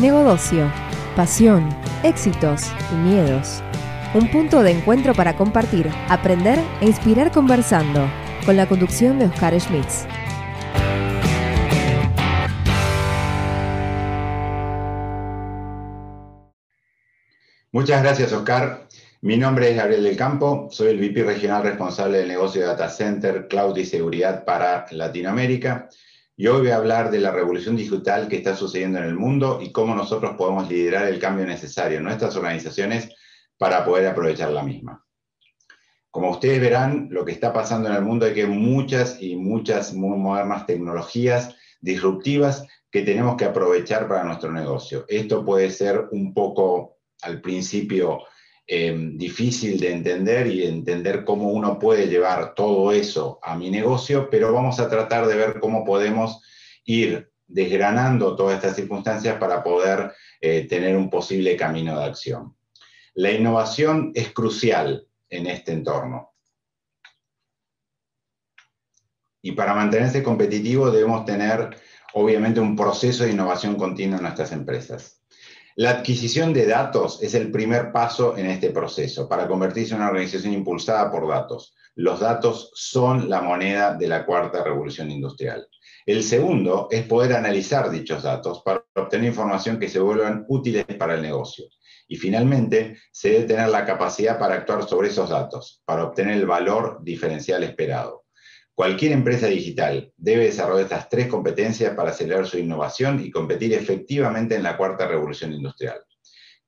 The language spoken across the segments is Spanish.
Negocio, pasión, éxitos y miedos. Un punto de encuentro para compartir, aprender e inspirar conversando, con la conducción de Oscar Schmitz. Muchas gracias, Oscar. Mi nombre es Gabriel del Campo, soy el VP regional responsable del negocio de Data Center, Cloud y Seguridad para Latinoamérica. Y hoy voy a hablar de la revolución digital que está sucediendo en el mundo y cómo nosotros podemos liderar el cambio necesario en nuestras organizaciones para poder aprovechar la misma. Como ustedes verán, lo que está pasando en el mundo es que muchas y muchas modernas tecnologías disruptivas que tenemos que aprovechar para nuestro negocio. Esto puede ser un poco al principio eh, difícil de entender y entender cómo uno puede llevar todo eso a mi negocio, pero vamos a tratar de ver cómo podemos ir desgranando todas estas circunstancias para poder eh, tener un posible camino de acción. La innovación es crucial en este entorno. Y para mantenerse competitivo debemos tener, obviamente, un proceso de innovación continua en nuestras empresas. La adquisición de datos es el primer paso en este proceso para convertirse en una organización impulsada por datos. Los datos son la moneda de la cuarta revolución industrial. El segundo es poder analizar dichos datos para obtener información que se vuelvan útiles para el negocio. Y finalmente, se debe tener la capacidad para actuar sobre esos datos, para obtener el valor diferencial esperado. Cualquier empresa digital debe desarrollar estas tres competencias para acelerar su innovación y competir efectivamente en la cuarta revolución industrial.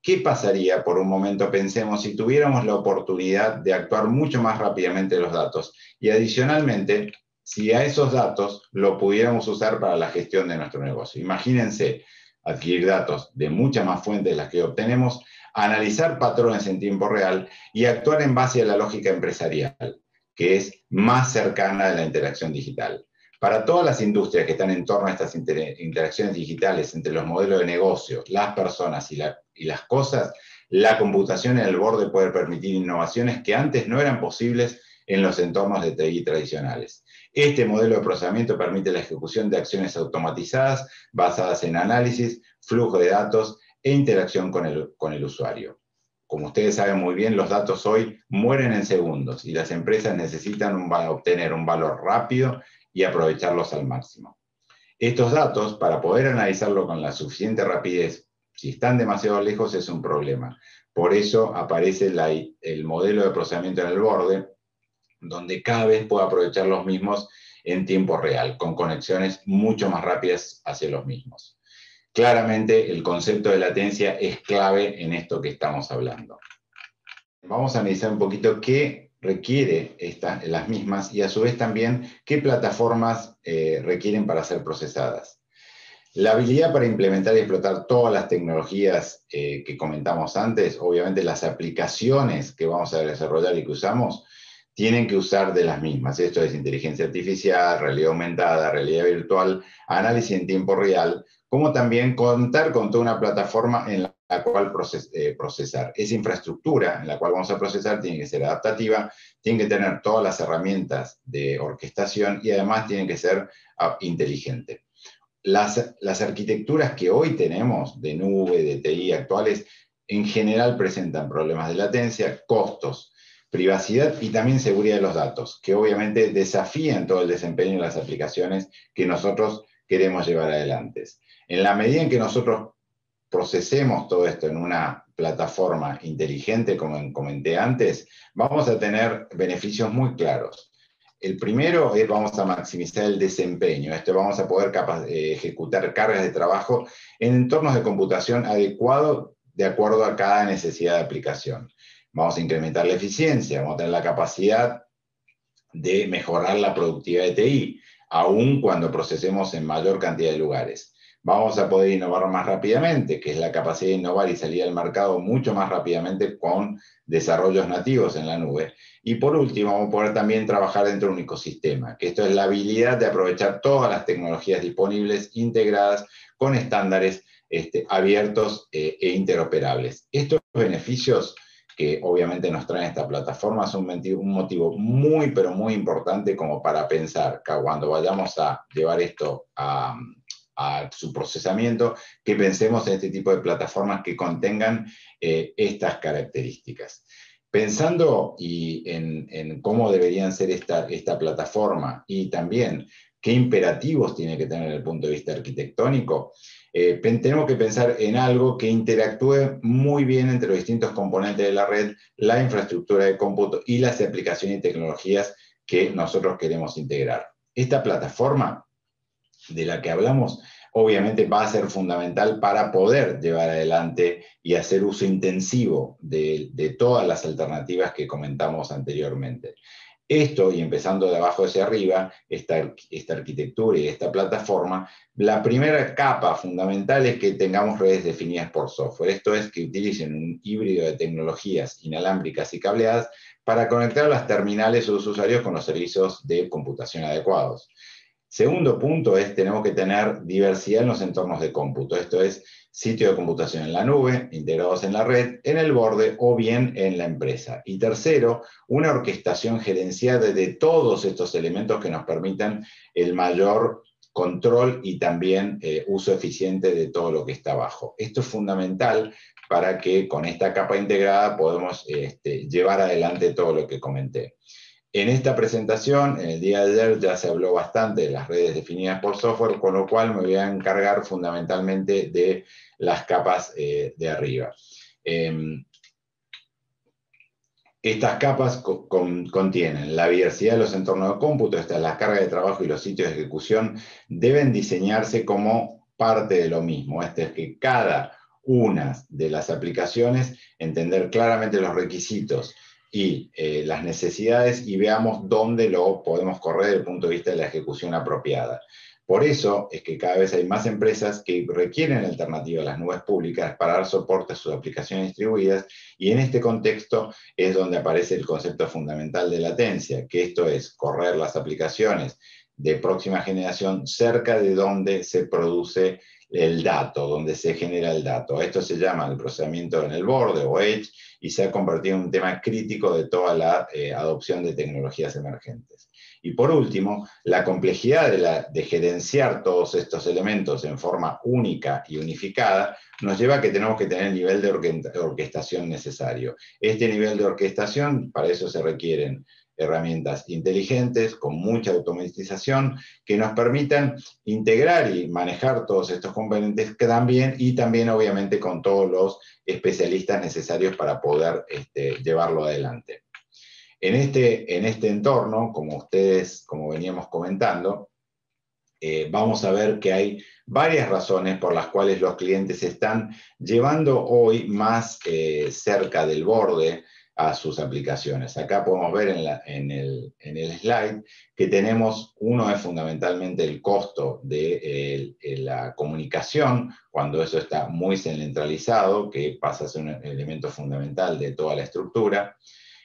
¿Qué pasaría, por un momento pensemos, si tuviéramos la oportunidad de actuar mucho más rápidamente los datos y adicionalmente, si a esos datos lo pudiéramos usar para la gestión de nuestro negocio? Imagínense adquirir datos de muchas más fuentes de las que obtenemos, analizar patrones en tiempo real y actuar en base a la lógica empresarial que es más cercana a la interacción digital. Para todas las industrias que están en torno a estas interacciones digitales entre los modelos de negocio, las personas y, y las cosas, la computación en el borde puede permitir innovaciones que antes no eran posibles en los entornos de TI tradicionales. Este modelo de procesamiento permite la ejecución de acciones automatizadas basadas en análisis, flujo de datos e interacción con el usuario. Como ustedes saben muy bien, los datos hoy mueren en segundos y las empresas necesitan obtener un valor rápido y aprovecharlos al máximo. Estos datos, para poder analizarlo con la suficiente rapidez, si están demasiado lejos es un problema. Por eso aparece el modelo de procesamiento en el borde, donde cada vez puedo aprovechar los mismos en tiempo real, con conexiones mucho más rápidas hacia los mismos. Claramente el concepto de latencia es clave en esto que estamos hablando. Vamos a analizar un poquito qué requiere las mismas y a su vez también qué plataformas eh, requieren para ser procesadas. La habilidad para implementar y explotar todas las tecnologías eh, que comentamos antes, obviamente las aplicaciones que vamos a desarrollar y que usamos, tienen que usar de las mismas. Esto es inteligencia artificial, realidad aumentada, realidad virtual, análisis en tiempo real, como también contar con toda una plataforma en la cual eh, procesar. Esa infraestructura en la cual vamos a procesar tiene que ser adaptativa, tiene que tener todas las herramientas de orquestación y además tiene que ser ah, inteligente. Las, las arquitecturas que hoy tenemos de nube, de TI actuales, en general presentan problemas de latencia, costos, privacidad y también seguridad de los datos, que obviamente desafían todo el desempeño de las aplicaciones que nosotros queremos llevar adelante. En la medida en que nosotros procesemos todo esto en una plataforma inteligente, como comenté antes, vamos a tener beneficios muy claros. El primero es vamos a maximizar el desempeño. Esto vamos a poder eh, ejecutar cargas de trabajo en entornos de computación adecuados de acuerdo a cada necesidad de aplicación. Vamos a incrementar la eficiencia, vamos a tener la capacidad de mejorar la productividad de TI, aun cuando procesemos en mayor cantidad de lugares vamos a poder innovar más rápidamente, que es la capacidad de innovar y salir al mercado mucho más rápidamente con desarrollos nativos en la nube. Y por último, vamos a poder también trabajar dentro de un ecosistema, que esto es la habilidad de aprovechar todas las tecnologías disponibles, integradas, con estándares este, abiertos eh, e interoperables. Estos beneficios que obviamente nos traen esta plataforma son un motivo muy, pero muy importante como para pensar que cuando vayamos a llevar esto a, su procesamiento, que pensemos en este tipo de plataformas que contengan eh, estas características. Pensando y en, cómo deberían ser esta, esta plataforma y también qué imperativos tiene que tener desde el punto de vista arquitectónico, eh, tenemos que pensar en algo que interactúe muy bien entre los distintos componentes de la red, la infraestructura de cómputo y las aplicaciones y tecnologías que nosotros queremos integrar. Esta plataforma de la que hablamos obviamente va a ser fundamental para poder llevar adelante y hacer uso intensivo de, todas las alternativas que comentamos anteriormente. Esto, y empezando de abajo hacia arriba, esta, esta, arquitectura y esta plataforma, la primera capa fundamental es que tengamos redes definidas por software. Esto es que utilicen un híbrido de tecnologías inalámbricas y cableadas para conectar las terminales o los usuarios con los servicios de computación adecuados. Segundo punto es, tenemos que tener diversidad en los entornos de cómputo. Esto es, sitio de computación en la nube, integrados en la red, en el borde o bien en la empresa. Y tercero, una orquestación gerenciada de todos estos elementos que nos permitan el mayor control y también eh, uso eficiente de todo lo que está abajo. Esto es fundamental para que con esta capa integrada podamos este, llevar adelante todo lo que comenté. En esta presentación, en el día de ayer, ya se habló bastante de las redes definidas por software, con lo cual me voy a encargar fundamentalmente de las capas eh, de arriba. Em, estas capas contienen la diversidad de los entornos de cómputo, esta es la carga de trabajo y los sitios de ejecución, deben diseñarse como parte de lo mismo. Este es que cada una de las aplicaciones, entender claramente los requisitos, y eh, las necesidades y veamos dónde lo podemos correr desde el punto de vista de la ejecución apropiada. Por eso es que cada vez hay más empresas que requieren alternativas a las nubes públicas para dar soporte a sus aplicaciones distribuidas y en este contexto es donde aparece el concepto fundamental de latencia, que esto es correr las aplicaciones de próxima generación cerca de donde se produce el dato, donde se genera el dato. Esto se llama el procesamiento en el borde o Edge y se ha convertido en un tema crítico de toda la eh, adopción de tecnologías emergentes. Y por último, la complejidad de, la, de gerenciar todos estos elementos en forma única y unificada nos lleva a que tenemos que tener el nivel de orquestación necesario. Este nivel de orquestación, para eso se requieren herramientas inteligentes, con mucha automatización, que nos permitan integrar y manejar todos estos componentes que también, y también obviamente con todos los especialistas necesarios para poder este, llevarlo adelante. En este, en este entorno, como ustedes, como veníamos comentando, eh, vamos a ver que hay varias razones por las cuales los clientes están llevando hoy más eh, cerca del borde a sus aplicaciones. Acá podemos ver en, el, slide que tenemos, uno es fundamentalmente el costo de la comunicación, cuando eso está muy centralizado, que pasa a ser un elemento fundamental de toda la estructura.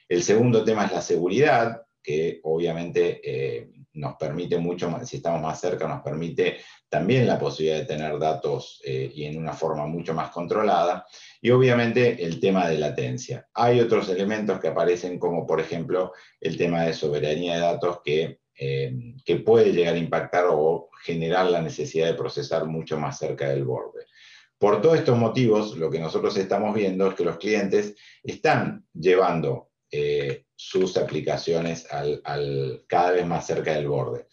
El segundo tema es la seguridad, que obviamente eh, nos permite mucho más, si estamos más cerca, nos permite también la posibilidad de tener datos eh, y en una forma mucho más controlada. Y obviamente el tema de latencia. Hay otros elementos que aparecen como por ejemplo el tema de soberanía de datos que, eh, que puede llegar a impactar o generar la necesidad de procesar mucho más cerca del borde. Por todos estos motivos, lo que nosotros estamos viendo es que los clientes están llevando eh, sus aplicaciones al, cada vez más cerca del borde.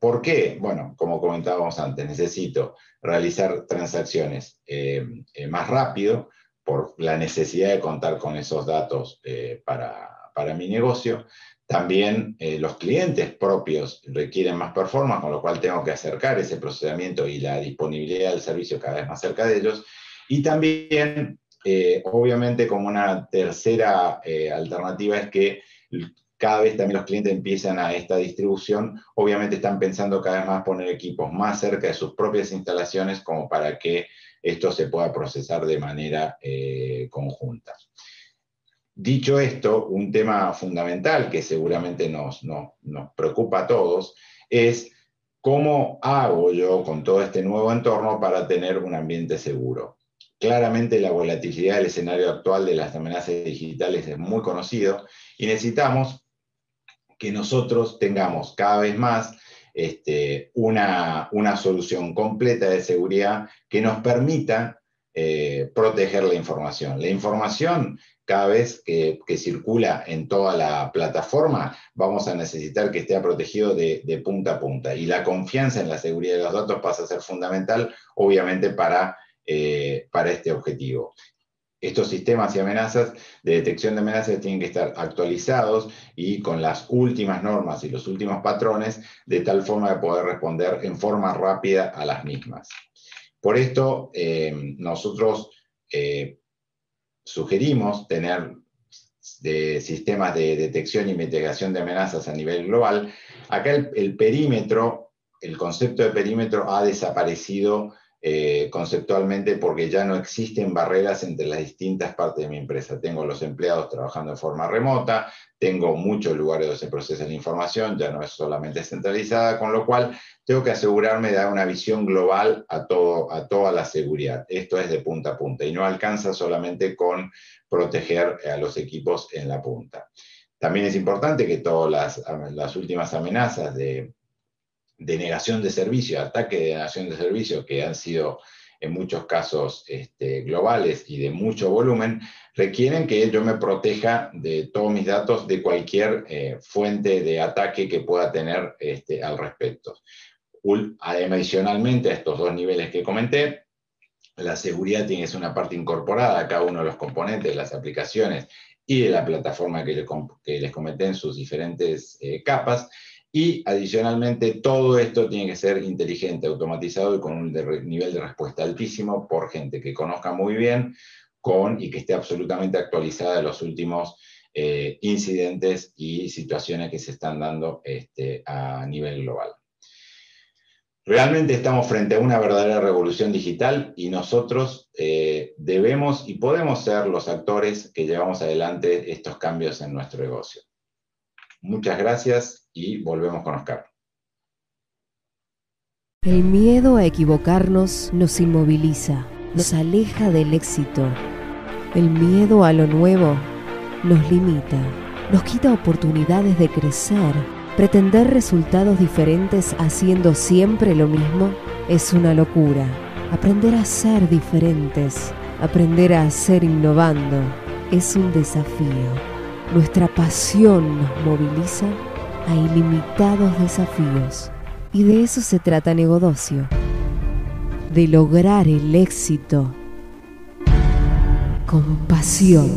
¿Por qué? Bueno, como comentábamos antes, necesito realizar transacciones eh, eh, más rápido por la necesidad de contar con esos datos para, para, mi negocio. También los clientes propios requieren más performance, con lo cual tengo que acercar ese procesamiento y la disponibilidad del servicio cada vez más cerca de ellos. Y también eh, obviamente, como una tercera eh, alternativa es que cada vez también los clientes empiezan a esta distribución, obviamente están pensando cada vez más poner equipos más cerca de sus propias instalaciones como para que esto se pueda procesar de manera eh, conjunta. Dicho esto, un tema fundamental que seguramente nos, nos preocupa a todos es cómo hago yo con todo este nuevo entorno para tener un ambiente seguro. Claramente la volatilidad del escenario actual de las amenazas digitales es muy conocido y necesitamos que nosotros tengamos cada vez más este, una, una, solución completa de seguridad que nos permita eh, proteger la información. La información, cada vez que, circula en toda la plataforma, vamos a necesitar que esté protegido de, punta a punta. Y la confianza en la seguridad de los datos pasa a ser fundamental, obviamente, para, eh, para este objetivo. Estos sistemas y amenazas de detección de amenazas tienen que estar actualizados y con las últimas normas y los últimos patrones, de tal forma de poder responder en forma rápida a las mismas. Por esto, eh, nosotros eh, sugerimos tener sistemas de detección y mitigación de amenazas a nivel global. Acá el perímetro, el concepto de perímetro ha desaparecido eh, conceptualmente porque ya no existen barreras entre las distintas partes de mi empresa. Tengo los empleados trabajando de forma remota, tengo muchos lugares donde se procesa la información, ya no es solamente centralizada, con lo cual tengo que asegurarme de dar una visión global a, toda la seguridad. Esto es de punta a punta y no alcanza solamente con proteger a los equipos en la punta. También es importante que todas las últimas amenazas de, de negación de servicio, ataque de negación de servicio, que han sido en muchos casos este, globales y de mucho volumen, requieren que yo me proteja de todos mis datos de cualquier eh, fuente de ataque que pueda tener este, al respecto. Adicionalmente a estos dos niveles que comenté, la seguridad tiene que una parte incorporada a cada uno de los componentes las aplicaciones y de la plataforma que, les comenté en sus diferentes eh, capas, y adicionalmente, todo esto tiene que ser inteligente, automatizado y con un nivel de respuesta altísimo por gente que conozca muy bien con y que esté absolutamente actualizada de los últimos eh, incidentes y situaciones que se están dando este, a nivel global. Realmente estamos frente a una verdadera revolución digital y nosotros eh, debemos y podemos ser los actores que llevamos adelante estos cambios en nuestro negocio. Muchas gracias y volvemos con Oscar. El miedo a equivocarnos nos inmoviliza, nos aleja del éxito. El miedo a lo nuevo nos limita, nos quita oportunidades de crecer. Pretender resultados diferentes haciendo siempre lo mismo es una locura. Aprender a ser diferentes, aprender a ser innovando, es un desafío. Nuestra pasión nos moviliza a ilimitados desafíos. Y de eso se trata Negodocio. De lograr el éxito con pasión.